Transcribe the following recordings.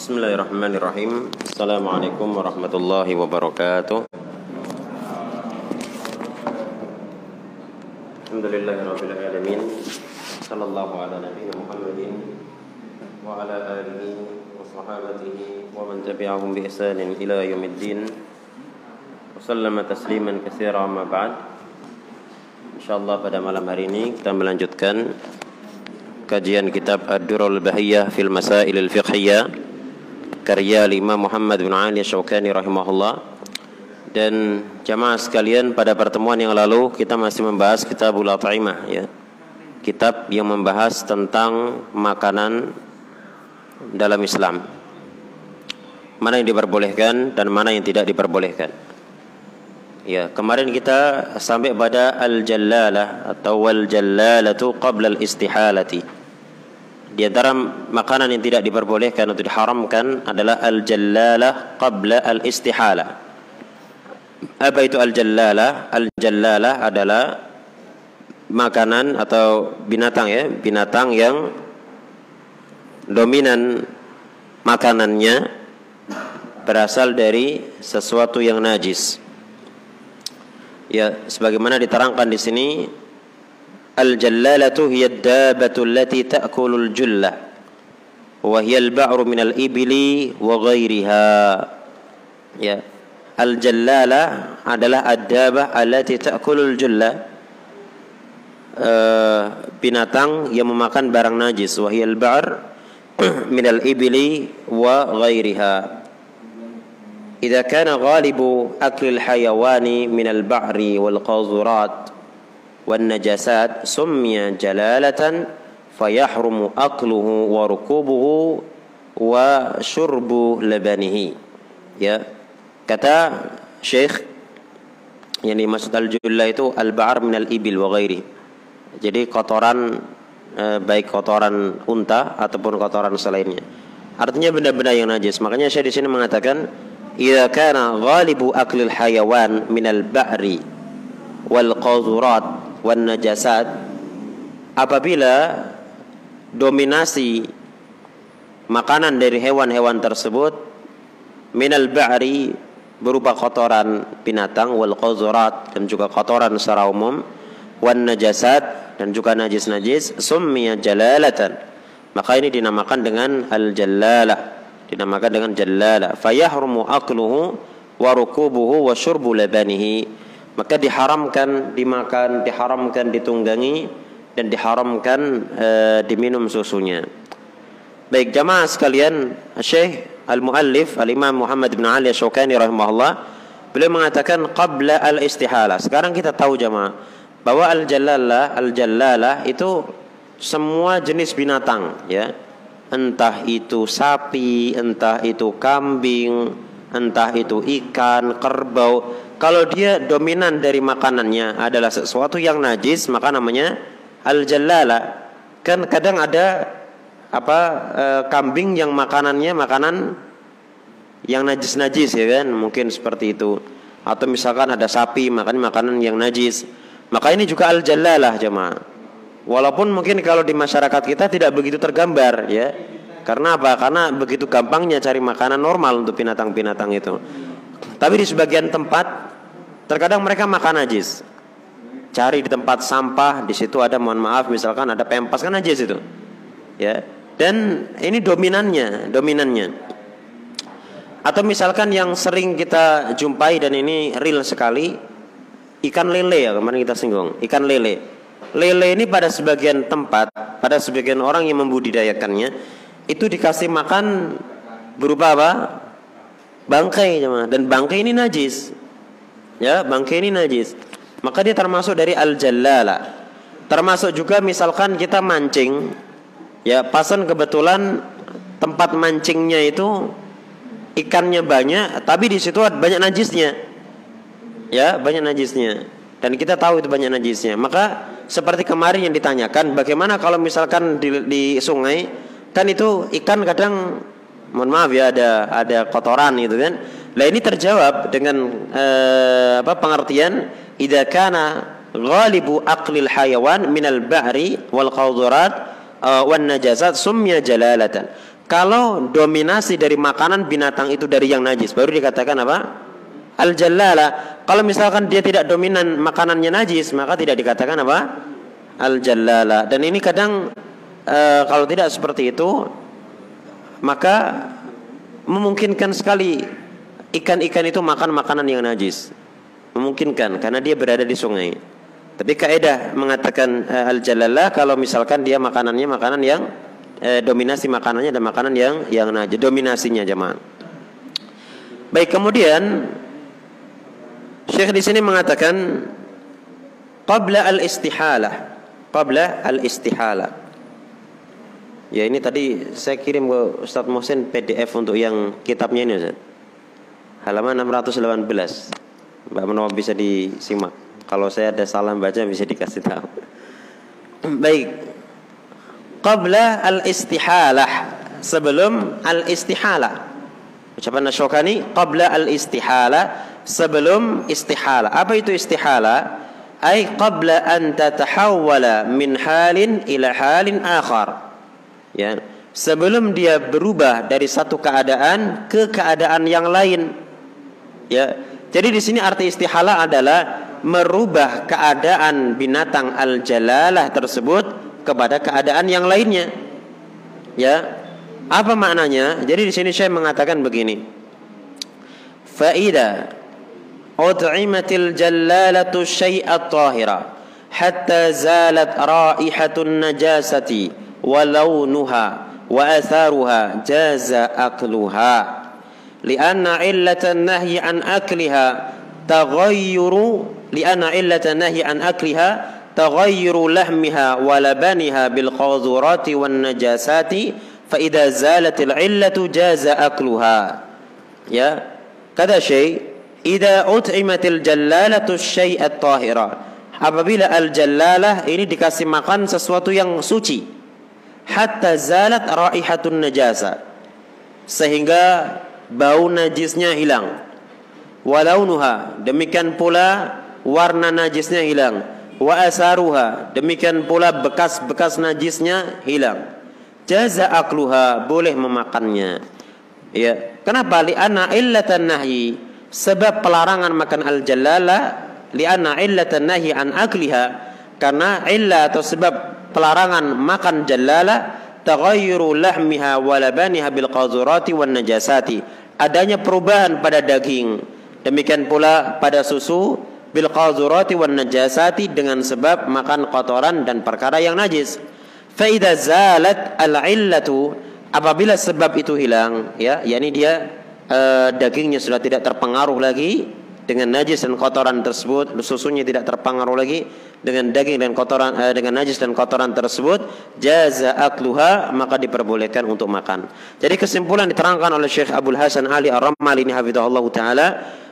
Bismillahirrahmanirrahim. Assalamualaikum warahmatullahi wabarakatuh. Alhamdulillahi alamin. Sallallahu ala nabiyina Muhammadin Wa ala alihi wa sahabatihi Wa man tabi'ahum bi ihsanin ila yaumiddin Wa sallama tasliman katsira amma ba'd. Insyaallah pada malam hari ini kita melanjutkan kajian kitab Ad-Durrul Bahiyah fil Masail al-Fiqhiyah karya Imam Muhammad bin Ali Syaukani rahimahullah. Dan jamaah sekalian pada pertemuan yang lalu kita masih membahas kitabul at'imah ya. Kitab yang membahas tentang makanan dalam Islam. Mana yang diperbolehkan dan mana yang tidak diperbolehkan. Ya kemarin kita sampai pada al-jallalah atau wal jallalatu qabla al-istihalati di antara makanan yang tidak diperbolehkan atau diharamkan adalah al-jallalah qabla al-istihala. Apa itu al-jallalah? Al-jallalah adalah makanan atau binatang ya, binatang yang dominan makanannya berasal dari sesuatu yang najis. Ya, sebagaimana diterangkan di sini الجلالة هي الدابة التي تأكل الجلة وهي البعر من الإبل وغيرها ya al-jallala adalah adabah allati ta'kulul julla binatang yang memakan barang najis wahiyal ba'r minal ibili wa ghairiha idza kana ghalibu aklil hayawani minal ba'ri wal qazurat والنجاسات سمي جلالة jalalatan أكله akluhu وشرب لبنه. Wa syurbu شيخ ya kata Syekh yang dimaksud itu البعر من الإبل ibil wa ghairi. Jadi kotoran e, baik kotoran unta ataupun kotoran selainnya. Artinya benda-benda yang najis. Makanya saya di sini mengatakan idza kana ghalibu aklil hayawan minal ba'ri wal qazurat wan najasat apabila dominasi makanan dari hewan-hewan tersebut minal ba'ri berupa kotoran binatang wal qazurat dan juga kotoran secara umum wan najasat dan juga najis-najis summiya jalalatan. Maka ini dinamakan dengan al jallalah dinamakan dengan jallalah fayahrumu akluhu wa rukubuhu wa syurbu labanihi maka diharamkan dimakan, diharamkan ditunggangi dan diharamkan e, diminum susunya. Baik jamaah sekalian, Syekh Al-Muallif Al-Imam Muhammad bin Ali Syaukani rahimahullah beliau mengatakan qabla al-istihala. Sekarang kita tahu jamaah bahwa al-jallalah al-jallalah itu semua jenis binatang ya. Entah itu sapi, entah itu kambing, entah itu ikan, kerbau, kalau dia dominan dari makanannya adalah sesuatu yang najis, maka namanya al-jallala. Kan kadang ada apa e, kambing yang makanannya makanan yang najis-najis ya kan, mungkin seperti itu. Atau misalkan ada sapi makan makanan yang najis. Maka ini juga al-jallalah jemaah. Walaupun mungkin kalau di masyarakat kita tidak begitu tergambar ya. Karena apa? Karena begitu gampangnya cari makanan normal untuk binatang-binatang itu. Tapi di sebagian tempat terkadang mereka makan najis. Cari di tempat sampah, di situ ada mohon maaf misalkan ada pempas kan najis itu. Ya. Dan ini dominannya, dominannya. Atau misalkan yang sering kita jumpai dan ini real sekali ikan lele ya kemarin kita singgung, ikan lele. Lele ini pada sebagian tempat, pada sebagian orang yang membudidayakannya itu dikasih makan berupa apa? Bangkai dan bangkai ini najis. Ya bangkai ini najis. Maka dia termasuk dari al jallala termasuk juga misalkan kita mancing ya pasan kebetulan tempat mancingnya itu ikannya banyak tapi di situ banyak najisnya. Ya banyak najisnya. Dan kita tahu itu banyak najisnya. Maka seperti kemarin yang ditanyakan bagaimana kalau misalkan di, di sungai kan itu ikan kadang mohon maaf ya ada ada kotoran gitu kan. Nah ini terjawab dengan uh, apa pengertian idza kana ghalibu aqlil hayawan minal ba'ri wal qawdurat uh, wan najasat sumya jalalatan. kalau dominasi dari makanan binatang itu dari yang najis baru dikatakan apa al jallala kalau misalkan dia tidak dominan makanannya najis maka tidak dikatakan apa al jallala dan ini kadang e, kalau tidak seperti itu maka memungkinkan sekali ikan-ikan itu makan makanan yang najis memungkinkan karena dia berada di sungai tapi kaidah mengatakan e, al jallala kalau misalkan dia makanannya makanan yang eh, dominasi makanannya dan makanan yang yang najis dominasinya jemaah. Baik kemudian Syekh di sini mengatakan qabla al-istihalah. Qabla al-istihalah. Ya ini tadi saya kirim ke Ustaz Mohsin PDF untuk yang kitabnya ini Ustaz. Halaman 618. Mbak Menawar bisa disimak. Kalau saya ada salah baca bisa dikasih tahu. Baik, qabla al-istihalah sebelum al-istihalah ucapan Nasyokani qabla al-istihalah sebelum istihalah apa itu istihalah ay qabla an tatahawwala min halin ila halin akhar ya sebelum dia berubah dari satu keadaan ke keadaan yang lain ya jadi di sini arti istihalah adalah merubah keadaan binatang al-jalalah tersebut kepada keadaan yang lainnya. Ya. Apa maknanya? Jadi di sini saya mengatakan begini. Faida ut'imatil jallalatu syai'at tahira hatta zalat raihatun najasati wa atharuha jaza akluha لأن علة النهي عن أكلها تغير لأن علة النهي عن أكلها تغير لحمها ولبنها بالقاذورات والنجاسات فإذا زالت العلة جاز أكلها. يا؟ كذا شيء. إذا أطعمت الجلالة الشيء الطاهرة. apabila al-jallalah ini dikasih makan sesuatu yang suci. Hatta zalat raihatun najasa. Sehingga bau najisnya hilang. Walaunuha demikian pula warna najisnya hilang. Wa asaruha demikian pula bekas-bekas najisnya hilang. Jaza akluha boleh memakannya. Ya kenapa? Li anna illatan nahyi sebab pelarangan makan al jalala li anna illatan nahyi an akliha. Karena illa atau sebab pelarangan makan jalala taghayyuru lahmiha wa labaniha bil qazurati wan najasati adanya perubahan pada daging demikian pula pada susu bil qazurati wan najasati dengan sebab makan kotoran dan perkara yang najis. Fa idza zalat al illatu apabila sebab itu hilang ya yakni dia e, dagingnya sudah tidak terpengaruh lagi dengan najis dan kotoran tersebut susunya tidak terpengaruh lagi dengan daging dan kotoran e, dengan najis dan kotoran tersebut jaza akluha maka diperbolehkan untuk makan. Jadi kesimpulan diterangkan oleh Syekh Abdul Hasan Ali Ar-Ramali ini hafizahullah taala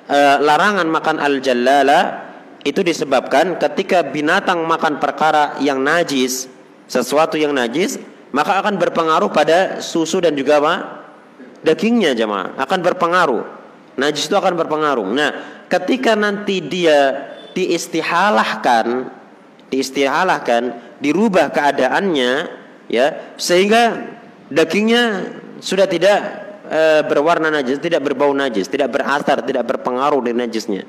uh, larangan makan al-jallala itu disebabkan ketika binatang makan perkara yang najis, sesuatu yang najis, maka akan berpengaruh pada susu dan juga apa? dagingnya jemaah akan berpengaruh. Najis itu akan berpengaruh. Nah, ketika nanti dia diistihalahkan, diistihalahkan, dirubah keadaannya ya, sehingga dagingnya sudah tidak e, berwarna najis, tidak berbau najis, tidak berasar, tidak berpengaruh dengan najisnya.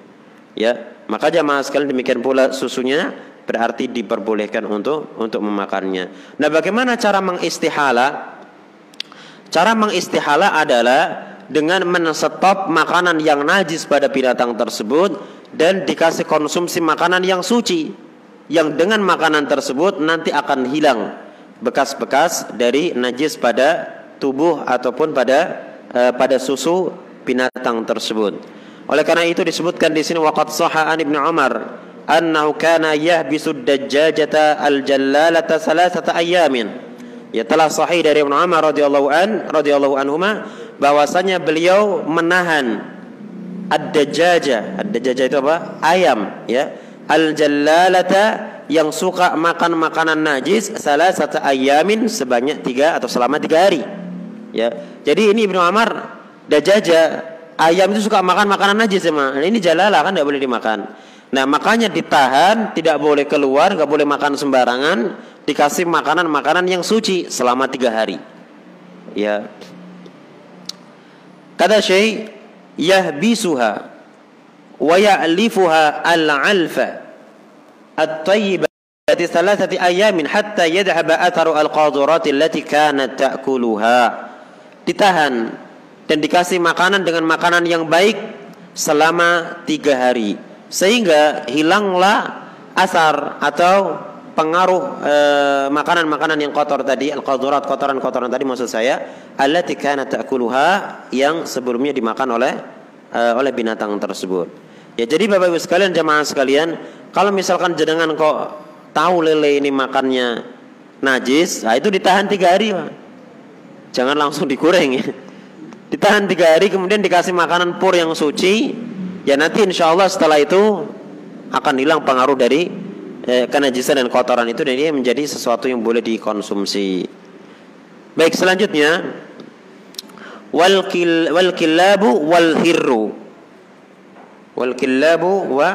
Ya, maka jamaah sekalian demikian pula susunya berarti diperbolehkan untuk untuk memakannya. Nah, bagaimana cara mengistihala? Cara mengistihala adalah dengan menstop makanan yang najis pada binatang tersebut dan dikasih konsumsi makanan yang suci yang dengan makanan tersebut nanti akan hilang bekas-bekas dari najis pada tubuh ataupun pada uh, pada susu binatang tersebut. Oleh karena itu disebutkan di sini waqad sahha an Ibnu Umar annahu kana yahbisu dajjajata al-jallalata salasata ayamin. Ya telah sahih dari Ibnu Umar radhiyallahu an radhiyallahu anhuma bahwasanya beliau menahan ad-dajjaja. Ad-dajjaja itu apa? Ayam, ya. Al-jallalata yang suka makan makanan najis salah satu ayamin sebanyak tiga atau selama tiga hari. Ya, jadi ini Ibnu Amar dajaja ayam itu suka makan makanan najis sama. Nah, ini jalalah kan tidak boleh dimakan. Nah makanya ditahan, tidak boleh keluar, nggak boleh makan sembarangan, dikasih makanan-makanan yang suci selama tiga hari. Ya. Kata Syekh, yahbisuha wa ya'lifuha al-'alfa at-tayyibah di thalathati ayamin hatta yadhhaba atharu al-qadurat allati kanat ta'kuluha. Ditahan dan dikasih makanan dengan makanan yang baik selama tiga hari sehingga hilanglah asar atau pengaruh eh, makanan-makanan yang kotor tadi al-qadurat kotoran-kotoran tadi maksud saya allati kanat ta'kuluha yang sebelumnya dimakan oleh uh, oleh binatang tersebut. Ya jadi Bapak Ibu sekalian jemaah sekalian, kalau misalkan jenengan kok tahu lele ini makannya najis, nah itu ditahan tiga hari, Pak. Jangan langsung digoreng ya. Ditahan tiga hari kemudian dikasih makanan pur yang suci, ya nanti insya Allah setelah itu akan hilang pengaruh dari eh, kenajisan dan kotoran itu dan ini menjadi sesuatu yang boleh dikonsumsi. Baik selanjutnya wal kil wal kilabu wal hirru wal kilabu wa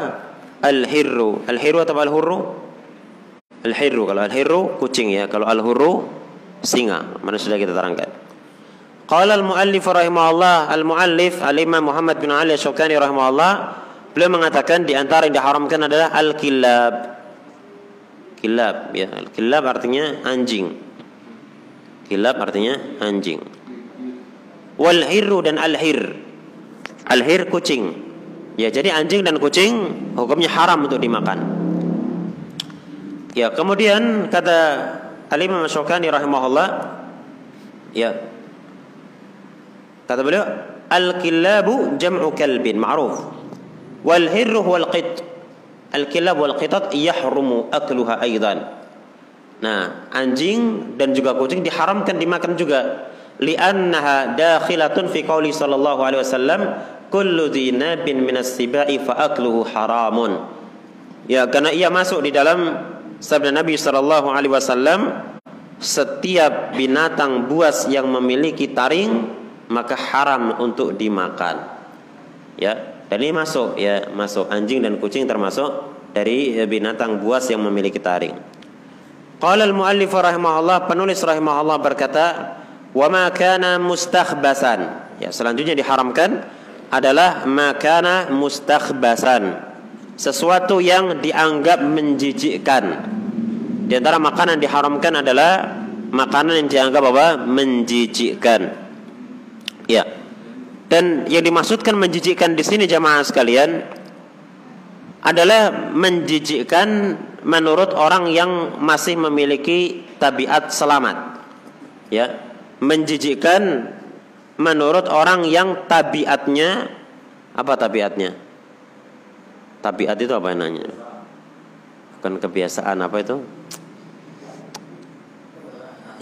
al hirru. Al hirru atau al hurru? Al hirru. Kalau al hirru kucing ya. Kalau al hurru singa. Mana sudah kita terangkan? Qala al-muallif rahimahullah al-muallif al-imam Muhammad bin Ali Syukani rahimahullah beliau mengatakan di antara yang diharamkan adalah al-kilab kilab ya. Al-kilab artinya anjing. Kilab artinya anjing. Wal hirru dan al hir. Al hir kucing ya jadi anjing dan kucing hukumnya haram untuk dimakan. Ya kemudian kata al imam Syukani rahimahullah ya kata beliau al kilabu jam'u kalbin ma'ruf wal hirru wal qit al kilab wal qitat yahrumu akluha aidan nah anjing dan juga kucing diharamkan dimakan juga. Li'annaha dakhilatun fi qauli sallallahu alaihi wasallam kullu dhinabin minas sibai fa akluhu haramun. Ya karena ia masuk di dalam sabda Nabi sallallahu alaihi wasallam setiap binatang buas yang memiliki taring maka haram untuk dimakan. Ya dan ini masuk ya masuk anjing dan kucing termasuk dari binatang buas yang memiliki taring. Qala al muallif rahimahullah penulis rahimahullah berkata Wa ma kana mustakhbasan. Ya, selanjutnya diharamkan adalah makana mustakhbasan. Sesuatu yang dianggap menjijikkan. Di antara makanan diharamkan adalah makanan yang dianggap apa? menjijikkan. Ya. Dan yang dimaksudkan menjijikkan di sini jamaah sekalian adalah menjijikkan menurut orang yang masih memiliki tabiat selamat. Ya, menjijikkan menurut orang yang tabiatnya apa tabiatnya? Tabiat itu apa nanya? Bukan kebiasaan apa itu?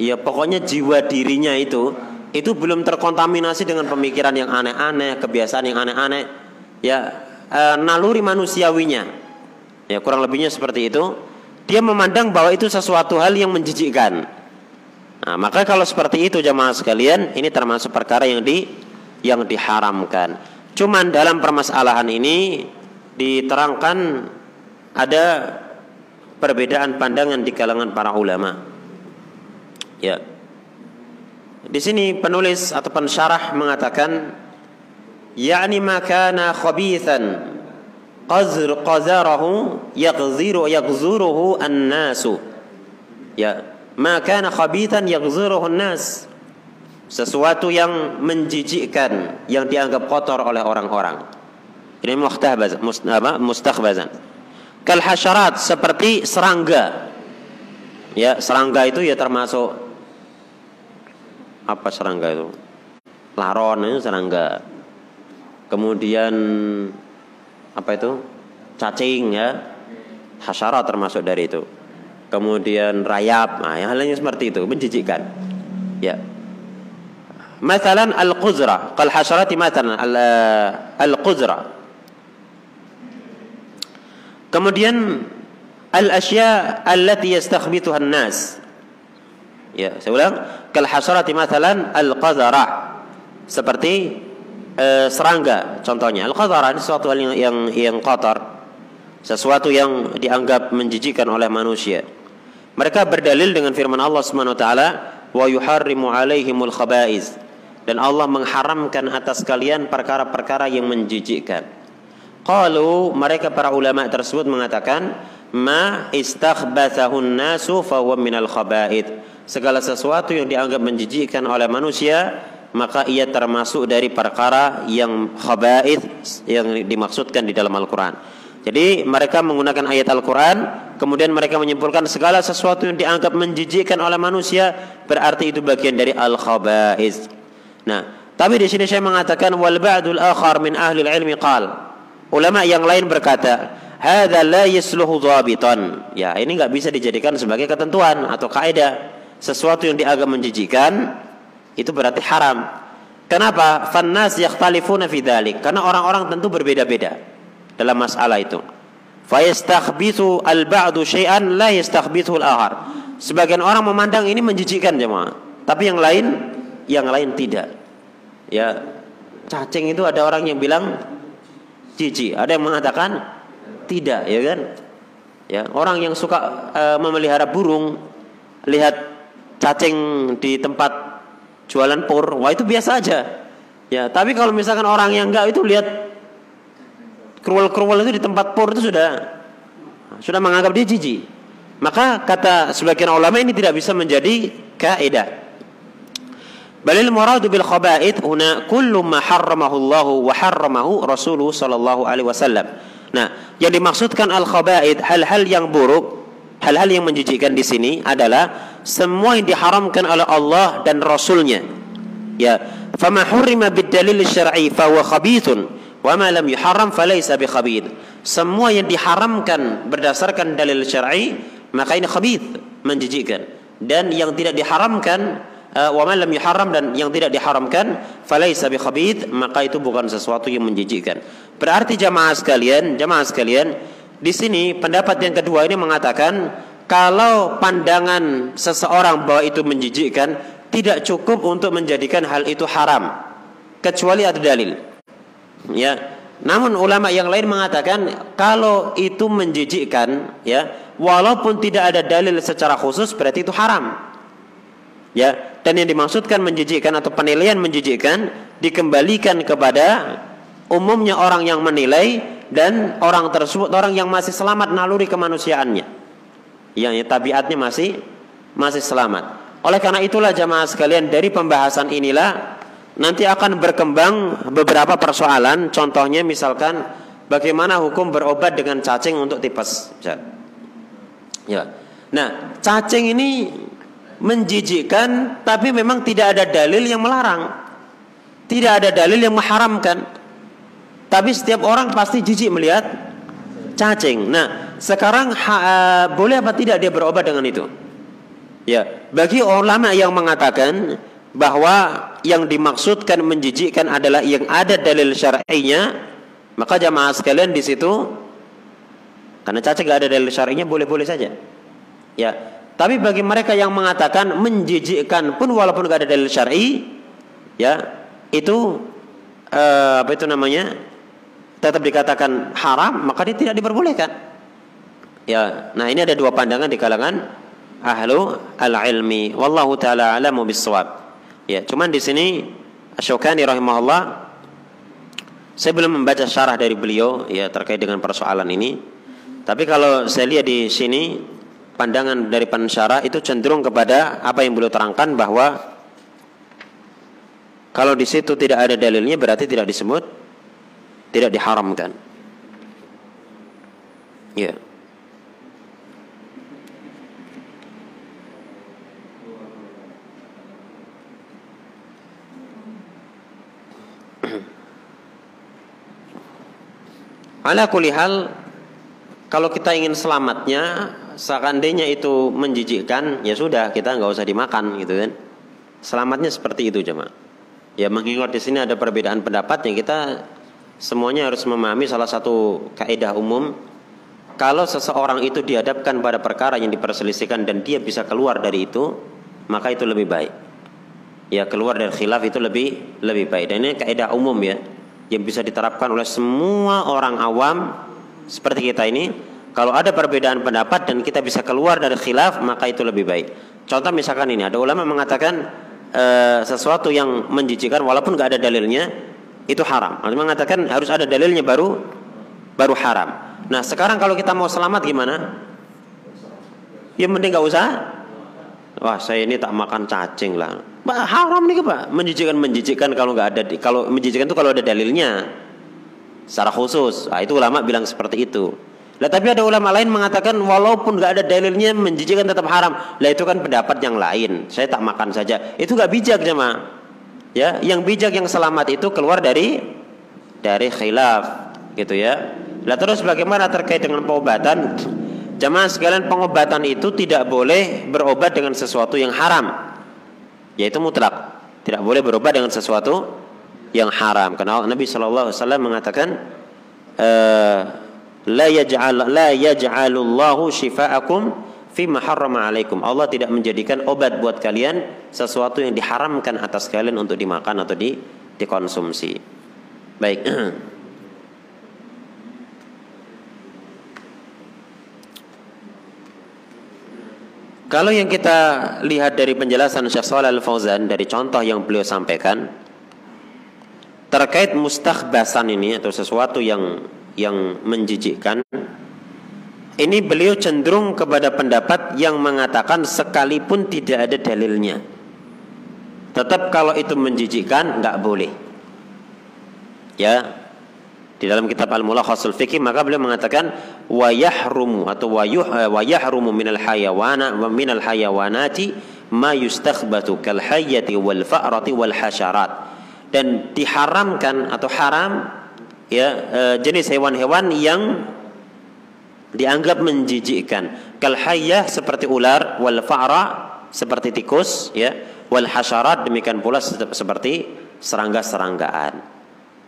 Ya pokoknya jiwa dirinya itu itu belum terkontaminasi dengan pemikiran yang aneh-aneh, kebiasaan yang aneh-aneh. Ya e, naluri manusiawinya. Ya kurang lebihnya seperti itu. Dia memandang bahwa itu sesuatu hal yang menjijikkan Nah, maka kalau seperti itu jamaah sekalian, ini termasuk perkara yang di yang diharamkan. Cuman dalam permasalahan ini diterangkan ada perbedaan pandangan di kalangan para ulama. Ya. Di sini penulis atau pensyarah mengatakan yakni makana khabithan qazr qazarahu yaghziru yaghzuruhu an-nasu. Ya, maka khabitan yaghzuruhun nas sesuatu yang menjijikkan yang dianggap kotor oleh orang-orang. Ini muhtahbaz mustakhbazan. Kal hasyarat seperti serangga. Ya serangga itu ya termasuk apa serangga itu? Laron itu serangga. Kemudian apa itu? Cacing ya. Hasyarat termasuk dari itu kemudian rayap, nah, yang halnya seperti itu menjijikkan. Ya. Masalan al-quzra, kal hasyarati masalan eh, al-quzra. Kemudian al-asya allati yastakhbituha an-nas. Ya, saya ulang, kal hasyarati masalan al-qazara. Seperti uh, serangga contohnya. Al-qazara ini sesuatu yang yang, yang kotor, sesuatu yang dianggap menjijikkan oleh manusia. Mereka berdalil dengan firman Allah Subhanahu wa taala, wa yuharrimu alaihimul khaba'is dan Allah mengharamkan atas kalian perkara-perkara yang menjijikkan. Qalu mereka para ulama tersebut mengatakan ma istakhbathahun nasu huwa minal khaba'id. Segala sesuatu yang dianggap menjijikkan oleh manusia maka ia termasuk dari perkara yang khaba'id yang dimaksudkan di dalam Al-Qur'an. Jadi mereka menggunakan ayat Al-Quran, kemudian mereka menyimpulkan segala sesuatu yang dianggap menjijikkan oleh manusia, berarti itu bagian dari al-khaba'is. Nah, tapi di sini saya mengatakan wal ba'dul akhar min ahli ilmi qal. Ulama yang lain berkata, hadza la yasluhu dhabitan. Ya, ini nggak bisa dijadikan sebagai ketentuan atau kaidah. Sesuatu yang dianggap menjijikkan itu berarti haram. Kenapa? Fannas yakhtalifuna fi Karena orang-orang tentu berbeda-beda dalam masalah itu. Fayastakhbithu al-ba'du syai'an la yastakhbithu al-akhar. Sebagian orang memandang ini menjijikkan jemaah, tapi yang lain yang lain tidak. Ya, cacing itu ada orang yang bilang jijik, ada yang mengatakan tidak, ya kan? Ya, orang yang suka uh, memelihara burung lihat cacing di tempat jualan pur, wah itu biasa aja. Ya, tapi kalau misalkan orang yang enggak itu lihat Kruwel-kruwel itu di tempat pur itu sudah sudah menganggap dia jijik. Maka kata sebagian ulama ini tidak bisa menjadi kaidah. Balil muradu bil khaba'ith huna kullu ma harramahu Allah wa harramahu Rasulullah sallallahu alaihi wasallam. Nah, yang dimaksudkan al khaba'ith hal-hal yang buruk, hal-hal yang menjijikkan di sini adalah semua yang diharamkan oleh Allah dan Rasulnya. Ya, fama hurrima bid dalil syar'i fa huwa khabithun Wa ma lam yuharram falaysa bi khabith. Semua yang diharamkan berdasarkan dalil syar'i maka ini khabith, menjijikkan. Dan yang tidak diharamkan uh, wa ma lam yuharram dan yang tidak diharamkan falaysa bi khabith, maka itu bukan sesuatu yang menjijikkan. Berarti jamaah sekalian, jamaah sekalian, di sini pendapat yang kedua ini mengatakan kalau pandangan seseorang bahwa itu menjijikkan tidak cukup untuk menjadikan hal itu haram kecuali ada dalil. Ya. Namun ulama yang lain mengatakan kalau itu menjijikkan, ya, walaupun tidak ada dalil secara khusus berarti itu haram. Ya, dan yang dimaksudkan menjijikkan atau penilaian menjijikkan dikembalikan kepada umumnya orang yang menilai dan orang tersebut orang yang masih selamat naluri kemanusiaannya. Yang ya, tabiatnya masih masih selamat. Oleh karena itulah jamaah sekalian dari pembahasan inilah nanti akan berkembang beberapa persoalan. Contohnya misalkan bagaimana hukum berobat dengan cacing untuk tipes. Ya. Nah, cacing ini menjijikkan tapi memang tidak ada dalil yang melarang. Tidak ada dalil yang mengharamkan. Tapi setiap orang pasti jijik melihat cacing. Nah, sekarang uh, boleh apa tidak dia berobat dengan itu? Ya, bagi ulama yang mengatakan bahwa yang dimaksudkan menjijikkan adalah yang ada dalil syar'inya, maka jamaah sekalian di situ karena cacat gak ada dalil syar'inya boleh-boleh saja. Ya, tapi bagi mereka yang mengatakan menjijikkan pun walaupun gak ada dalil syar'i, ya itu uh, apa itu namanya tetap dikatakan haram, maka dia tidak diperbolehkan. Ya, nah ini ada dua pandangan di kalangan ahlu al-ilmi. Wallahu taala alamu bisawab. Ya, cuman di sini Asyokani rahimahullah saya belum membaca syarah dari beliau ya terkait dengan persoalan ini. Tapi kalau saya lihat di sini pandangan dari pensyarah itu cenderung kepada apa yang beliau terangkan bahwa kalau di situ tidak ada dalilnya berarti tidak disebut tidak diharamkan. Ya. Yeah. Ala kulihal kalau kita ingin selamatnya seandainya itu menjijikkan ya sudah kita nggak usah dimakan gitu kan. Selamatnya seperti itu cuma. Ya mengingat di sini ada perbedaan pendapat yang kita semuanya harus memahami salah satu kaidah umum kalau seseorang itu dihadapkan pada perkara yang diperselisihkan dan dia bisa keluar dari itu maka itu lebih baik ya keluar dari khilaf itu lebih lebih baik dan ini kaidah umum ya yang bisa diterapkan oleh semua orang awam seperti kita ini kalau ada perbedaan pendapat dan kita bisa keluar dari khilaf maka itu lebih baik contoh misalkan ini ada ulama mengatakan uh, sesuatu yang menjijikan walaupun nggak ada dalilnya itu haram. Ada mengatakan harus ada dalilnya baru baru haram. Nah sekarang kalau kita mau selamat gimana? Ya mending nggak usah. Wah saya ini tak makan cacing lah. Pak, haram nih pak. Menjijikan menjijikan kalau nggak ada kalau menjijikan itu kalau ada dalilnya secara khusus. Nah, itu ulama bilang seperti itu. Lah tapi ada ulama lain mengatakan walaupun nggak ada dalilnya menjijikan tetap haram. Lah itu kan pendapat yang lain. Saya tak makan saja. Itu nggak bijak jemaah. Ya, yang bijak yang selamat itu keluar dari dari khilaf gitu ya. Lah terus bagaimana terkait dengan pengobatan? Jamaah sekalian pengobatan itu tidak boleh berobat dengan sesuatu yang haram. Yaitu mutlak. Tidak boleh berobat dengan sesuatu yang haram. Karena Nabi wasallam mengatakan eh, la yaj'al la yaj'alullahu shifa'akum fi harrama alaikum. Allah tidak menjadikan obat buat kalian sesuatu yang diharamkan atas kalian untuk dimakan atau di dikonsumsi. Baik. Kalau yang kita lihat dari penjelasan Syekh Shalal Al-Fauzan dari contoh yang beliau sampaikan terkait mustakhbasan ini atau sesuatu yang yang menjijikkan ini beliau cenderung kepada pendapat yang mengatakan sekalipun tidak ada dalilnya. Tetap kalau itu menjijikkan nggak boleh. Ya di dalam kitab Al-Mulakhasul Fikih maka beliau mengatakan wa yahrumu atau wa yuh wa yahrumu minal hayawana wa minal hayawanati ma yustakhbatu kal hayyati wal fa'rati wal dan diharamkan atau haram ya eh, jenis hewan-hewan yang dianggap menjijikkan. Kal hayyah seperti ular wal fa'ra seperti tikus ya wal hasyarat demikian pula seperti serangga-seranggaan.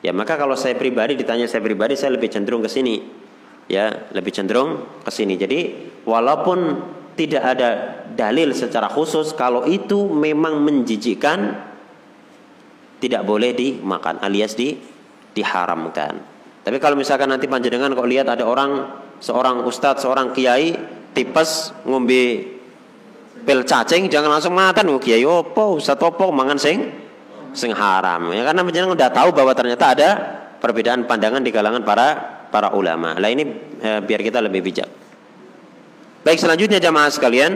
Ya maka kalau saya pribadi ditanya saya pribadi saya lebih cenderung ke sini. Ya, lebih cenderung ke sini. Jadi walaupun tidak ada dalil secara khusus kalau itu memang menjijikkan tidak boleh dimakan alias di diharamkan. Tapi kalau misalkan nanti panjenengan kok lihat ada orang seorang ustadz, seorang kiai tipes ngombe pil cacing jangan langsung makan oh kiai opo ustadz opo mangan sing sing haram ya karena penjenengan udah tahu bahwa ternyata ada perbedaan pandangan di kalangan para para ulama. Lah ini eh, biar kita lebih bijak. Baik selanjutnya jamaah sekalian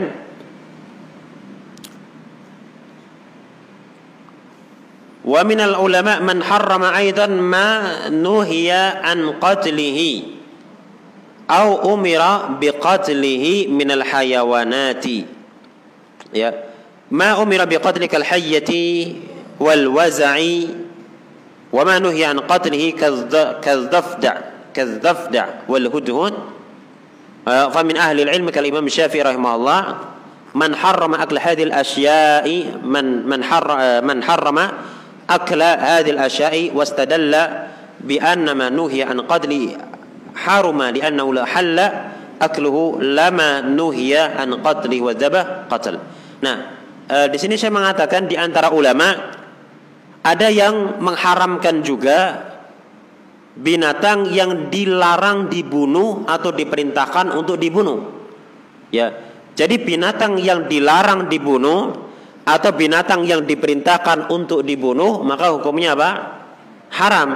Wa minal ulama man harrama aidan ma nuhiya an qatlihi au umira biqatlihi minal hayawanati ya ma umira biqatlikal hayyati والوزع وما نهي عن قتله كالضفدع كالضفدع والهدهد فمن أهل العلم كالإمام الشافعي رحمه الله من حرم أكل هذه الأشياء من من حر من حرم أكل هذه الأشياء واستدل بأن ما نهي عن قتل حرم لأنه لا حل أكله لما نهي عن قتله والذبح قتل. Nah, di sini saya mengatakan di antara ulama Ada yang mengharamkan juga binatang yang dilarang dibunuh atau diperintahkan untuk dibunuh. Ya. Jadi binatang yang dilarang dibunuh atau binatang yang diperintahkan untuk dibunuh, maka hukumnya apa? Haram.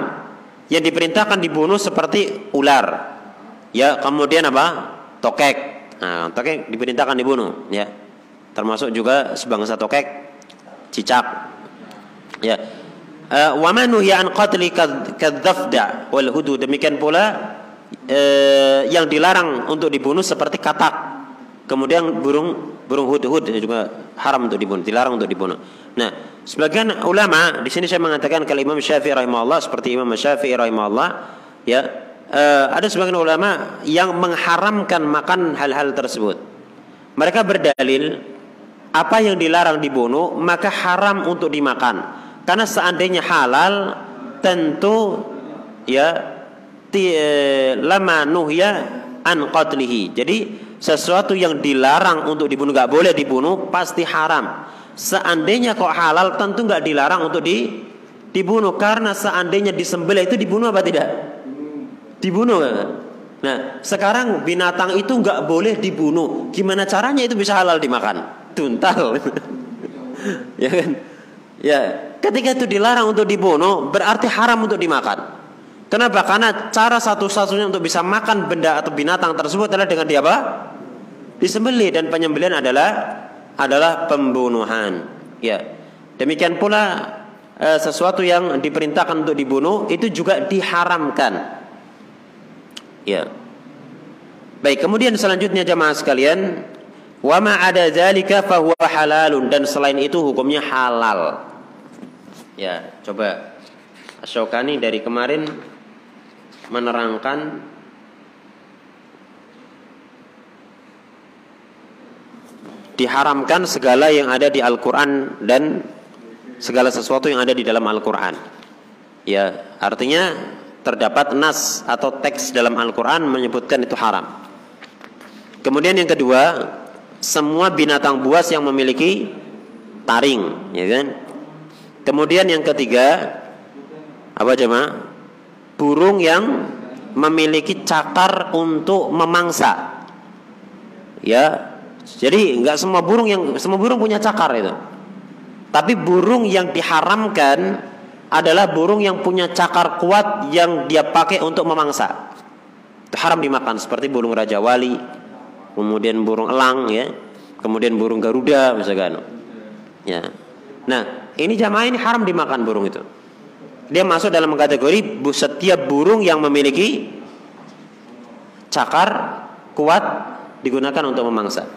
Yang diperintahkan dibunuh seperti ular. Ya, kemudian apa? Tokek. Nah, tokek diperintahkan dibunuh, ya. Termasuk juga sebangsa tokek, cicak, Ya. Eh, wa man an qatli kadzafda wal hudu demikian pula uh, yang dilarang untuk dibunuh seperti katak. Kemudian burung burung hudhud juga haram untuk dibunuh, dilarang untuk dibunuh. Nah, sebagian ulama di sini saya mengatakan kalau Imam Syafi'i rahimahullah seperti Imam Syafi'i rahimahullah ya uh, ada sebagian ulama yang mengharamkan makan hal-hal tersebut. Mereka berdalil apa yang dilarang dibunuh maka haram untuk dimakan karena seandainya halal tentu ya eh, lama nuhya an qatlihi. Jadi sesuatu yang dilarang untuk dibunuh nggak boleh dibunuh pasti haram. Seandainya kok halal tentu nggak dilarang untuk di dibunuh karena seandainya disembelih itu dibunuh apa tidak? Dibunuh? Nah, sekarang binatang itu nggak boleh dibunuh. Gimana caranya itu bisa halal dimakan? tuntal. ya kan? Ya, ketika itu dilarang untuk dibunuh berarti haram untuk dimakan. Kenapa? Karena cara satu-satunya untuk bisa makan benda atau binatang tersebut adalah dengan dia apa? Disembelih dan penyembelihan adalah adalah pembunuhan. Ya. Demikian pula e, sesuatu yang diperintahkan untuk dibunuh itu juga diharamkan. Ya. Baik, kemudian selanjutnya jemaah sekalian, wa ma ada zalika fahuwa halalun dan selain itu hukumnya halal. Ya, coba Asyokani dari kemarin menerangkan diharamkan segala yang ada di Al-Quran dan segala sesuatu yang ada di dalam Al-Quran. Ya, artinya terdapat nas atau teks dalam Al-Quran menyebutkan itu haram. Kemudian yang kedua, semua binatang buas yang memiliki taring, ya kan? Kemudian yang ketiga, apa jemaah? burung yang memiliki cakar untuk memangsa. Ya, jadi nggak semua burung yang semua burung punya cakar itu. Tapi burung yang diharamkan adalah burung yang punya cakar kuat yang dia pakai untuk memangsa. Itu haram dimakan seperti burung raja wali, kemudian burung elang ya, kemudian burung garuda misalkan. Ya. Nah, ini jamaah ini haram dimakan burung itu dia masuk dalam kategori setiap burung yang memiliki cakar kuat digunakan untuk memangsa.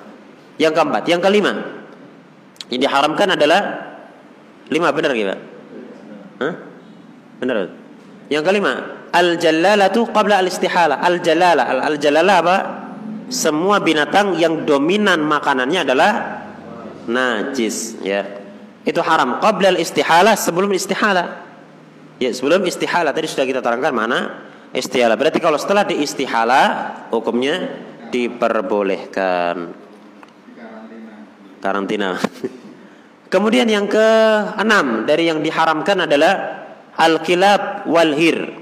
Yang keempat, yang kelima, yang diharamkan adalah lima benar gitu? Benar. Yang kelima, al jalalatu qabla al istihala. Al jalala, al, al jalala apa? Semua binatang yang dominan makanannya adalah najis, ya. Itu haram qabla al istihala sebelum istihala. Ya, sebelum istihala tadi sudah kita terangkan mana istihala. Berarti kalau setelah diistihala hukumnya diperbolehkan. Karantina. Kemudian yang keenam dari yang diharamkan adalah al-kilab wal hir.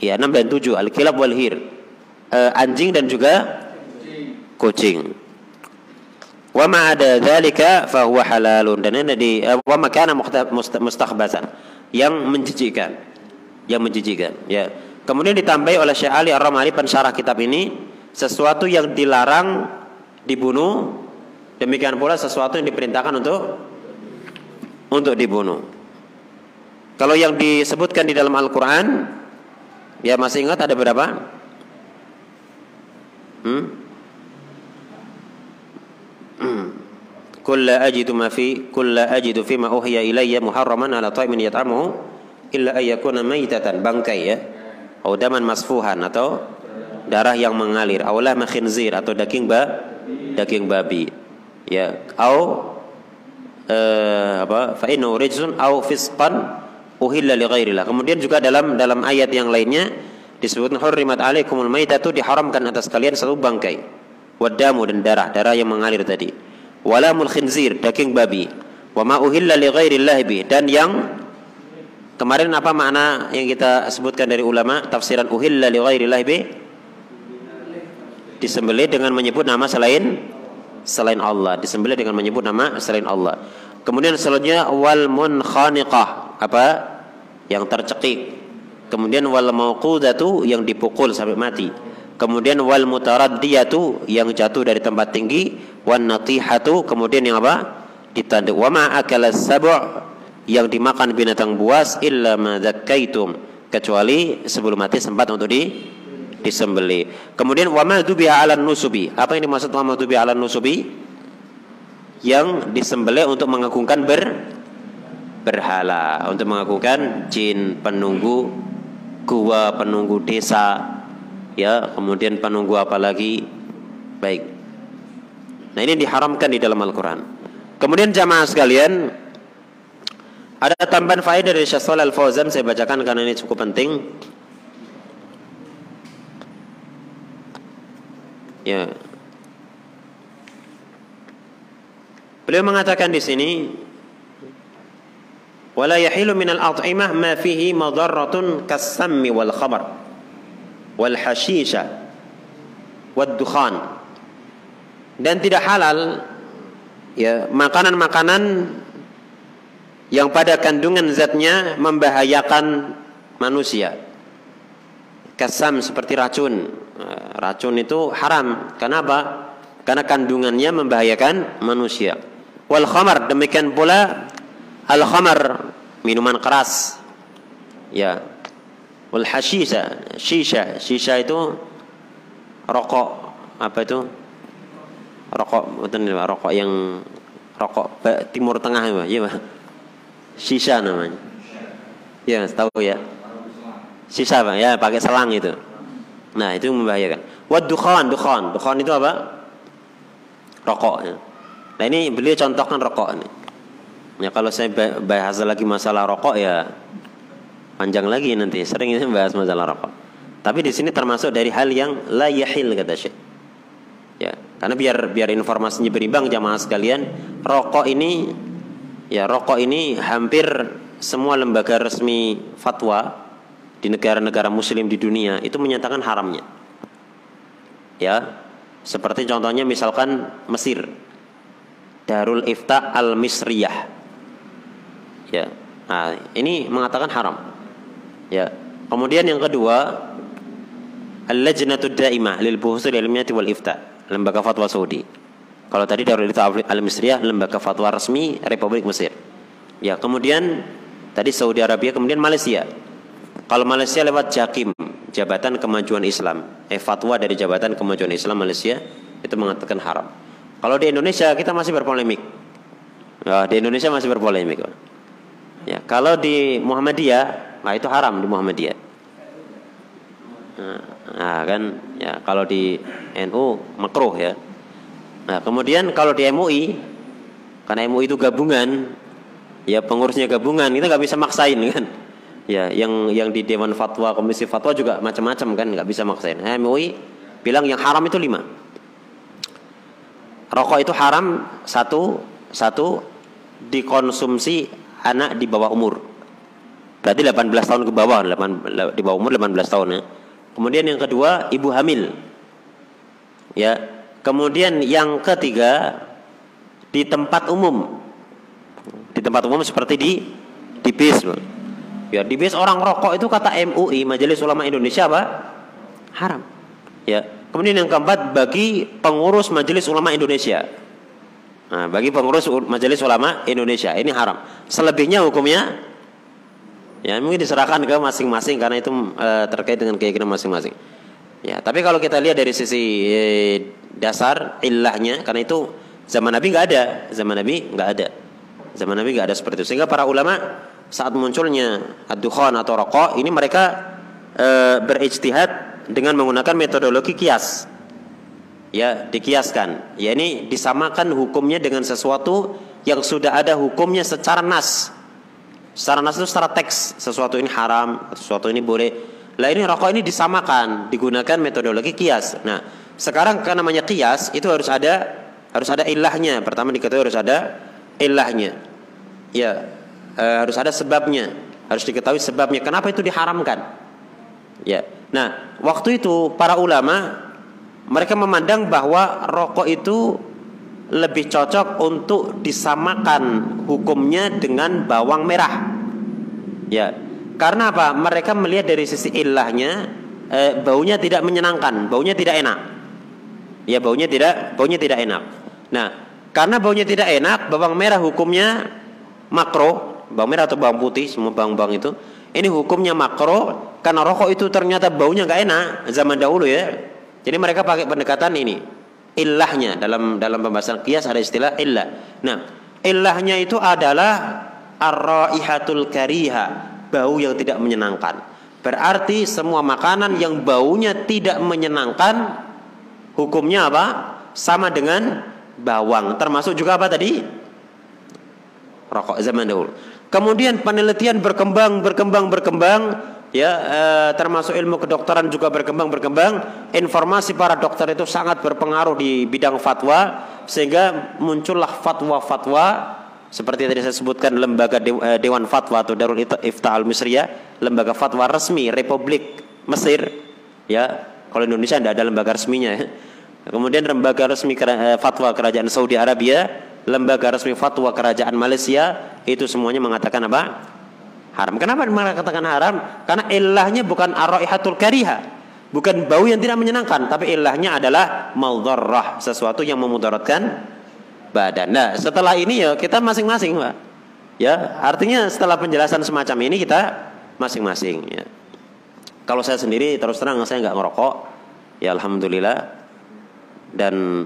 Ya, 6 dan 7 al-kilab wal hir. E, anjing dan juga kucing. Wa ma ada dzalika fa huwa halalun. Dan ini di e, wa kana mustakhbasan. Yang menjijikan. Yang menjijikan ya. Kemudian ditambahi oleh Syekh Ali Ar-Ramali pensyarah kitab ini sesuatu yang dilarang dibunuh demikian pula sesuatu yang diperintahkan untuk untuk dibunuh. Kalau yang disebutkan di dalam Al-Quran ya masih ingat ada berapa? Hmm. Kulla ajidu ma fi kulla ajidu fi ma uhiya ilayya muharraman ala ta'imin yat'amuhu illa ayyakuna maitatan bangkai ya. Atau daman masfuhan atau darah yang mengalir. Awlah khinzir atau daging ba daging babi. Ya. Au uh, apa fa innahu rijsun au fisqan uhilla li ghairillah kemudian juga dalam dalam ayat yang lainnya disebut hurrimat alaikumul maitatu diharamkan atas kalian satu bangkai. Wadamu dan darah darah yang mengalir tadi walamul khinzir daging babi. Wa ma uhilla li ghairillah bi dan yang kemarin apa makna yang kita sebutkan dari ulama tafsiran uhilla li ghairillah bi disembelih dengan menyebut nama selain selain Allah. Disembelih dengan menyebut nama selain Allah. Kemudian selanjutnya wal munkhaniqah. Apa? Yang tercekik. Kemudian wal mauqudatu yang dipukul sampai mati kemudian wal mutaraddiyatu yang jatuh dari tempat tinggi wan natihatu kemudian yang apa ditanduk wa ma akala yang dimakan binatang buas illa ma kecuali sebelum mati sempat untuk di disembeli. Kemudian wa ma dubiha 'alan nusubi. Apa yang dimaksud wa ma dubiha 'alan nusubi? Yang disembelih untuk mengagungkan ber berhala, untuk mengagungkan jin penunggu gua, penunggu desa, ya kemudian penunggu apa lagi? Baik. Nah ini diharamkan di dalam Al-Quran. Kemudian jamaah sekalian ada tambahan faedah dari Syasol Al Fauzan saya bacakan karena ini cukup penting. Ya. Beliau mengatakan di sini wala yahilu minal at'imah ma fihi madarratun kas-sammi wal khamar wal hashisha wad dukhan. Dan tidak halal ya makanan-makanan yang pada kandungan zatnya membahayakan manusia. Kasam seperti racun. Eh, racun itu haram. Kenapa? Karena kandungannya membahayakan manusia. Wal khamar demikian pula al khamar minuman keras. Ya Wal hashisha, shisha, shisha itu rokok apa itu? Rokok betul rokok yang rokok timur tengah ya, Pak. Shisha namanya. Ya, tahu ya. Sisa Pak, ya pakai selang itu. Nah, itu membahayakan. Wad dukhan, dukhan. Dukhan itu apa? Rokok. Ya. Nah, ini beliau contohkan rokok ini. Ya kalau saya bahas lagi masalah rokok ya panjang lagi nanti. Sering ini bahas masalah rokok. Tapi di sini termasuk dari hal yang la yahil kata Syekh. Ya, karena biar biar informasinya berimbang jamaah sekalian, rokok ini ya rokok ini hampir semua lembaga resmi fatwa di negara-negara muslim di dunia itu menyatakan haramnya. Ya. Seperti contohnya misalkan Mesir. Darul Ifta Al-Misriyah. Ya. Nah, ini mengatakan haram. Ya. Kemudian yang kedua, Al-Lajnatud Daimah lil Buhusul Ilmiyati wal Ifta, lembaga fatwa Saudi. Kalau tadi Darul Ifta Al-Misriyah, lembaga fatwa resmi Republik Mesir. Ya, kemudian tadi Saudi Arabia, kemudian Malaysia. Kalau Malaysia lewat Jakim, Jabatan Kemajuan Islam, eh fatwa dari Jabatan Kemajuan Islam Malaysia itu mengatakan haram. Kalau di Indonesia kita masih berpolemik. Ya, di Indonesia masih berpolemik. Ya, kalau di Muhammadiyah, nah itu haram di Muhammadiyah. Nah, nah kan ya kalau di NU makruh ya. Nah, kemudian kalau di MUI karena MUI itu gabungan, ya pengurusnya gabungan, kita nggak bisa maksain kan ya yang yang di Dewan Fatwa Komisi Fatwa juga macam-macam kan nggak bisa maksain MUI bilang yang haram itu lima rokok itu haram satu satu dikonsumsi anak di bawah umur berarti 18 tahun ke bawah 8, di bawah umur 18 tahun ya kemudian yang kedua ibu hamil ya kemudian yang ketiga di tempat umum di tempat umum seperti di di bis Ya, di base orang rokok itu kata MUI Majelis Ulama Indonesia apa? Haram. Ya. Kemudian yang keempat bagi pengurus Majelis Ulama Indonesia. Nah, bagi pengurus Majelis Ulama Indonesia ini haram. Selebihnya hukumnya ya mungkin diserahkan ke masing-masing karena itu e, terkait dengan keyakinan masing-masing. Ya, tapi kalau kita lihat dari sisi e, dasar ilahnya karena itu zaman Nabi nggak ada, zaman Nabi nggak ada. Zaman Nabi nggak ada seperti itu. Sehingga para ulama saat munculnya ad-dukhan atau rokok ini mereka e, berijtihad dengan menggunakan metodologi kias ya dikiaskan ya ini disamakan hukumnya dengan sesuatu yang sudah ada hukumnya secara nas secara nas itu secara teks sesuatu ini haram sesuatu ini boleh lah ini rokok ini disamakan digunakan metodologi kias nah sekarang karena namanya kias itu harus ada harus ada ilahnya pertama diketahui harus ada ilahnya ya e, harus ada sebabnya, harus diketahui sebabnya. Kenapa itu diharamkan? Ya. Nah, waktu itu para ulama mereka memandang bahwa rokok itu lebih cocok untuk disamakan hukumnya dengan bawang merah. Ya. Karena apa? Mereka melihat dari sisi ilahnya e, baunya tidak menyenangkan, baunya tidak enak. Ya, baunya tidak baunya tidak enak. Nah, karena baunya tidak enak, bawang merah hukumnya makro bawang merah atau bawang putih semua bawang-bawang itu ini hukumnya makro karena rokok itu ternyata baunya nggak enak zaman dahulu ya jadi mereka pakai pendekatan ini ilahnya dalam dalam pembahasan kias ada istilah illah nah ilahnya itu adalah ar-raihatul kariha bau yang tidak menyenangkan. Berarti semua makanan yang baunya tidak menyenangkan hukumnya apa? Sama dengan bawang. Termasuk juga apa tadi? Rokok zaman dahulu. Kemudian penelitian berkembang, berkembang, berkembang, ya eh, termasuk ilmu kedokteran juga berkembang, berkembang. Informasi para dokter itu sangat berpengaruh di bidang fatwa sehingga muncullah fatwa-fatwa seperti tadi saya sebutkan lembaga eh, Dewan Fatwa atau Darul Ifta Al Misriyah, lembaga fatwa resmi Republik Mesir, ya. Kalau Indonesia tidak ada lembaga resminya ya. Kemudian lembaga resmi eh, fatwa kerajaan Saudi Arabia lembaga resmi fatwa kerajaan Malaysia itu semuanya mengatakan apa? Haram. Kenapa mengatakan haram? Karena ilahnya bukan araihatul kariha. Bukan bau yang tidak menyenangkan, tapi ilahnya adalah maldharrah, sesuatu yang memudaratkan badan. Nah, setelah ini ya kita masing-masing, Pak. Ya, artinya setelah penjelasan semacam ini kita masing-masing ya. Kalau saya sendiri terus terang saya nggak ngerokok, ya alhamdulillah. Dan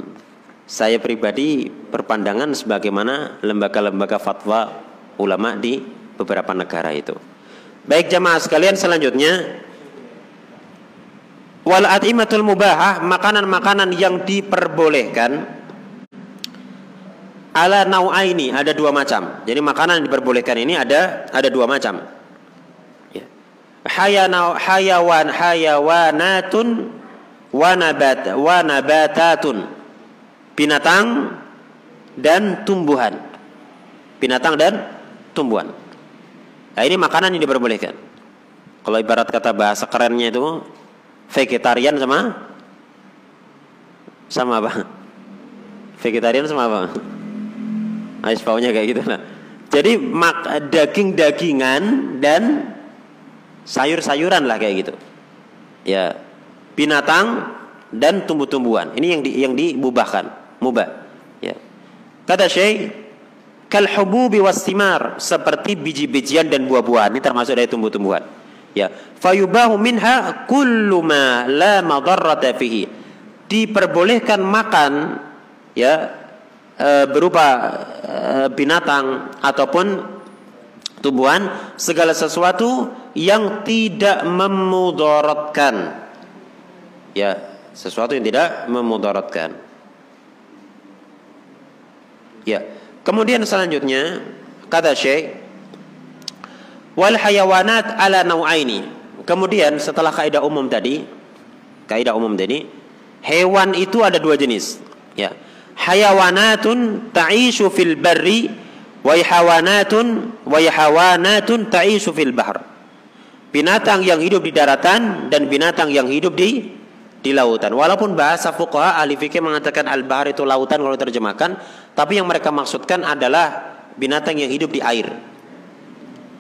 saya pribadi berpandangan sebagaimana lembaga-lembaga fatwa ulama di beberapa negara itu. Baik jamaah sekalian selanjutnya wal atimatul mubahah makanan-makanan yang diperbolehkan ala nau'aini ada dua macam. Jadi makanan yang diperbolehkan ini ada ada dua macam. Ya. Hayawan hayawanatun wa nabat wa nabatatun binatang dan tumbuhan. Binatang dan tumbuhan. Nah, ini makanan yang diperbolehkan. Kalau ibarat kata bahasa kerennya itu vegetarian sama sama apa? Vegetarian sama apa? Ais baunya kayak gitu lah. Jadi mak daging-dagingan dan sayur-sayuran lah kayak gitu. Ya, binatang dan tumbuh-tumbuhan. Ini yang di, yang dibubahkan mubah. Ya. Kata Syekh, kal hububi wastimar seperti biji-bijian dan buah-buahan ini termasuk dari tumbuh-tumbuhan. Ya, fayubahu minha kullu ma la madarrata fihi. Diperbolehkan makan ya e, berupa e, binatang ataupun tumbuhan segala sesuatu yang tidak memudaratkan. Ya, sesuatu yang tidak memudaratkan. Ya. Kemudian selanjutnya kata Syekh wal hayawanat ala nau'aini. Kemudian setelah kaidah umum tadi, kaidah umum tadi, hewan itu ada dua jenis. Ya. Hayawanatun ta'ishu fil barri wa hayawanatun wa hayawanatun ta'ishu fil bahr. Binatang yang hidup di daratan dan binatang yang hidup di di lautan. Walaupun bahasa fuqaha ahli fikih mengatakan al-bahr itu lautan kalau terjemahkan, tapi yang mereka maksudkan adalah binatang yang hidup di air.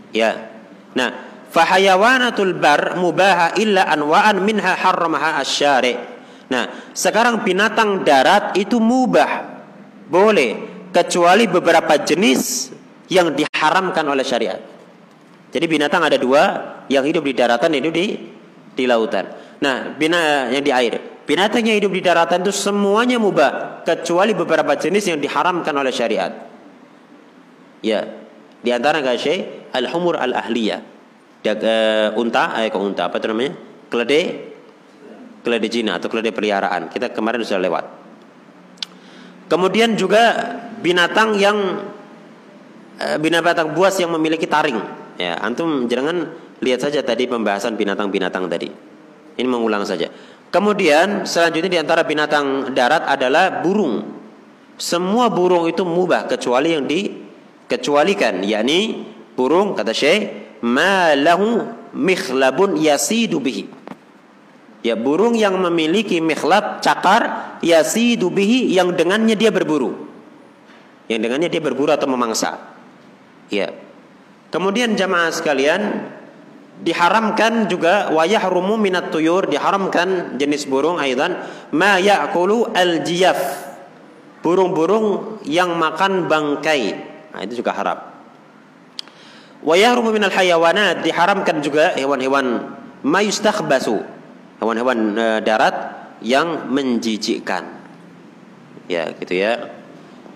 Ya. Nah, fahayawanatul bar mubaha illa anwa'an minha harramaha asyari. Nah, sekarang binatang darat itu mubah. Boleh kecuali beberapa jenis yang diharamkan oleh syariat. Jadi binatang ada dua, yang hidup di daratan, hidup di di lautan. Nah, bina yang di air. Binatang yang hidup di daratan itu semuanya mubah kecuali beberapa jenis yang diharamkan oleh syariat. Ya, di antara kasih al-humur al-ahliyah. Uh, unta, eh unta apa itu namanya? Keledai keledai Cina atau keledai peliharaan. Kita kemarin sudah lewat. Kemudian juga binatang yang uh, binatang buas yang memiliki taring. Ya, antum jangan lihat saja tadi pembahasan binatang-binatang tadi. Ini mengulang saja. Kemudian selanjutnya di antara binatang darat adalah burung. Semua burung itu mubah kecuali yang dikecualikan, yakni burung kata Syekh malahu mikhlabun yasidu bihi. Ya burung yang memiliki mikhlab cakar yasidu bihi yang dengannya dia berburu. Yang dengannya dia berburu atau memangsa. Ya. Kemudian jamaah sekalian, diharamkan juga wayah rumu minat tuyur diharamkan jenis burung aidan. Ma ya'kulu al jiyaf burung-burung yang makan bangkai. Nah, itu juga haram. Wayah rumu minal hayawanat diharamkan juga hewan-hewan. Ma yustakhbasu hewan-hewan e, darat yang menjijikkan. Ya gitu ya.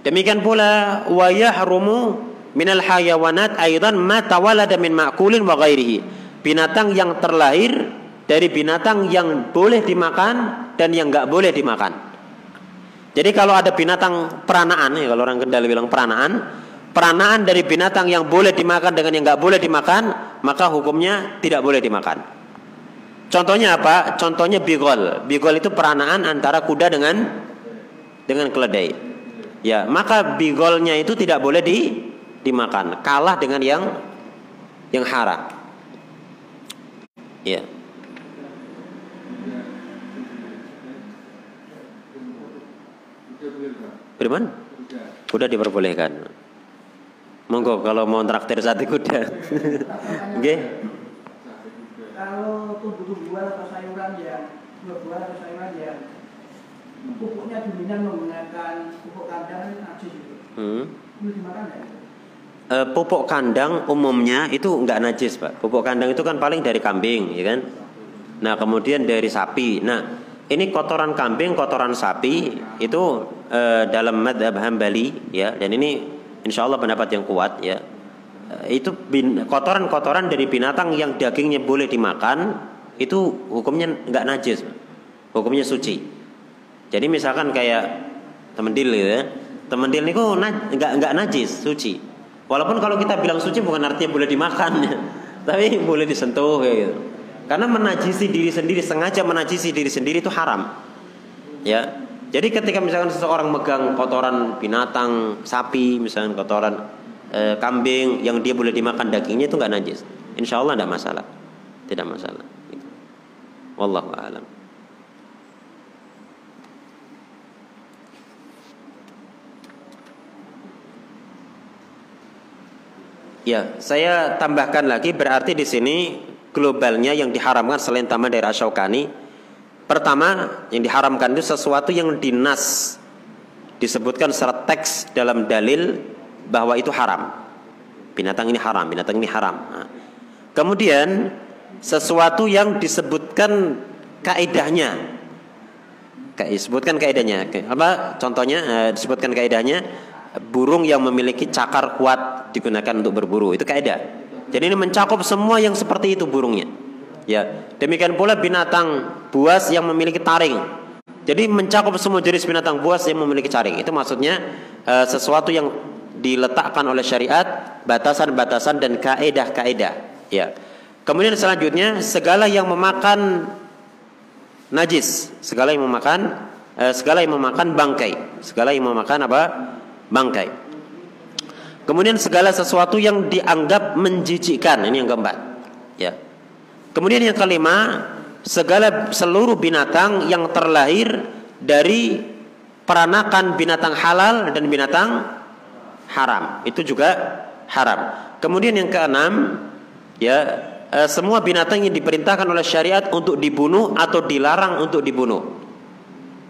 Demikian pula wayah rumu minal hayawanat aidan ma tawalada min ma'kulin wa ghairihi binatang yang terlahir dari binatang yang boleh dimakan dan yang nggak boleh dimakan. Jadi kalau ada binatang peranaan, ya kalau orang Kendal bilang peranaan, peranaan dari binatang yang boleh dimakan dengan yang nggak boleh dimakan, maka hukumnya tidak boleh dimakan. Contohnya apa? Contohnya bigol. Bigol itu peranaan antara kuda dengan dengan keledai. Ya, maka bigolnya itu tidak boleh di, dimakan, kalah dengan yang yang haram. Ya. Beriman? Kuda diperbolehkan. Monggo kalau mau traktir sate kuda. Oke. Kalau tumbuh-tumbuhan atau sayuran yang buah-buahan atau sayuran yang pupuknya dominan menggunakan pupuk kandang najis gitu. Hmm. Itu dimakan? E, pupuk kandang umumnya itu enggak najis, Pak. Pupuk kandang itu kan paling dari kambing, ya kan? Nah, kemudian dari sapi. Nah, ini kotoran kambing, kotoran sapi itu e, dalam madhab Hambali ya, dan ini insya Allah pendapat yang kuat ya. E, itu kotoran-kotoran dari binatang yang dagingnya boleh dimakan itu hukumnya enggak najis, hukumnya suci. Jadi misalkan kayak temendil gitu ya, temendil niku enggak enggak najis, suci. Walaupun kalau kita bilang suci bukan artinya boleh dimakan ya. Tapi boleh disentuh kayak gitu. Karena menajisi diri sendiri sengaja menajisi diri sendiri itu haram. Ya. Jadi ketika misalkan seseorang megang kotoran binatang, sapi, misalkan kotoran e, kambing yang dia boleh dimakan dagingnya itu nggak najis. Insya Allah tidak masalah. Tidak masalah. Wallahu a'lam. Ya, saya tambahkan lagi berarti di sini globalnya yang diharamkan selain taman daerah Syaukani. Pertama, yang diharamkan itu sesuatu yang dinas disebutkan secara teks dalam dalil bahwa itu haram. Binatang ini haram, binatang ini haram. Nah. Kemudian sesuatu yang disebutkan kaidahnya. Kayak disebutkan kaidahnya. Apa contohnya? Eh, disebutkan kaidahnya burung yang memiliki cakar kuat digunakan untuk berburu. Itu kaidah. Jadi ini mencakup semua yang seperti itu burungnya. Ya, demikian pula binatang buas yang memiliki taring. Jadi mencakup semua jenis binatang buas yang memiliki taring. Itu maksudnya uh, sesuatu yang diletakkan oleh syariat, batasan-batasan dan kaedah-kaedah. Ya. Kemudian selanjutnya segala yang memakan najis, segala yang memakan uh, segala yang memakan bangkai, segala yang memakan apa? Bangkai. Kemudian segala sesuatu yang dianggap menjijikkan, ini yang keempat. Ya. Kemudian yang kelima, segala seluruh binatang yang terlahir dari peranakan binatang halal dan binatang haram. Itu juga haram. Kemudian yang keenam, ya, eh, semua binatang yang diperintahkan oleh syariat untuk dibunuh atau dilarang untuk dibunuh.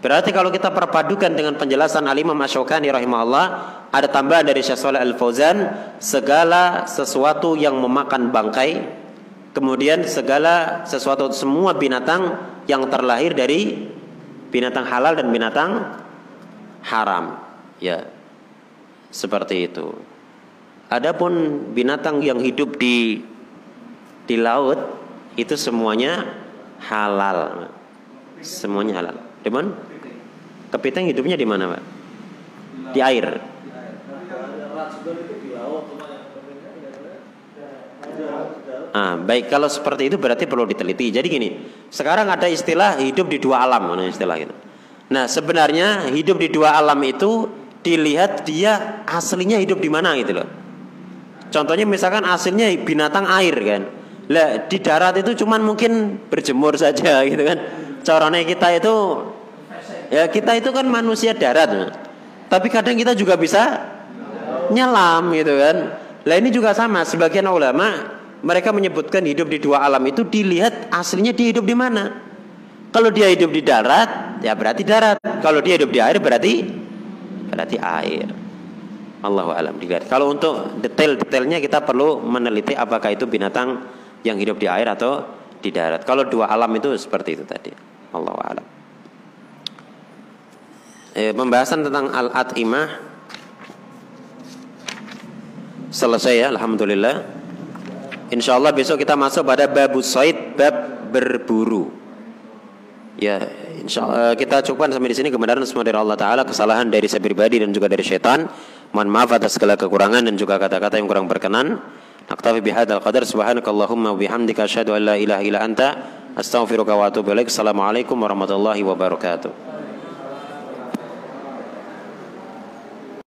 Berarti kalau kita perpadukan dengan penjelasan Al-Imam rahimahullah, ada tambahan dari Syekh Saleh Al-Fauzan, segala sesuatu yang memakan bangkai, kemudian segala sesuatu semua binatang yang terlahir dari binatang halal dan binatang haram. Ya. Seperti itu. Adapun binatang yang hidup di di laut itu semuanya halal. Semuanya halal. Di mana? Kepiting hidupnya di mana, Pak? Di air. Ah, baik kalau seperti itu berarti perlu diteliti. Jadi gini, sekarang ada istilah hidup di dua alam, mana istilah itu. Nah, sebenarnya hidup di dua alam itu dilihat dia aslinya hidup di mana gitu loh. Contohnya misalkan aslinya binatang air kan. Lah di darat itu cuman mungkin berjemur saja gitu kan. Caranya kita itu Ya kita itu kan manusia darat. Tapi kadang kita juga bisa nyelam gitu kan. Lah ini juga sama. Sebagian ulama mereka menyebutkan hidup di dua alam itu dilihat aslinya dia hidup di mana. Kalau dia hidup di darat, ya berarti darat. Kalau dia hidup di air berarti berarti air. Allahu alam dilihat. Kalau untuk detail-detailnya kita perlu meneliti apakah itu binatang yang hidup di air atau di darat. Kalau dua alam itu seperti itu tadi. Allahu alam eh, pembahasan tentang al-at'imah. Selesai ya alhamdulillah. Insyaallah besok kita masuk pada babu said bab berburu. Ya insyaallah kita cukupkan sampai di sini kebenaran semua dari Allah taala kesalahan dari saya pribadi dan juga dari syaitan. Mohon maaf atas segala kekurangan dan juga kata-kata yang kurang berkenan. Naktafi bihadzal qadar subhanakallahumma wa bihamdika asyhadu an la ilaha illa anta astaghfiruka wa atubu ilaik. Assalamualaikum warahmatullahi wabarakatuh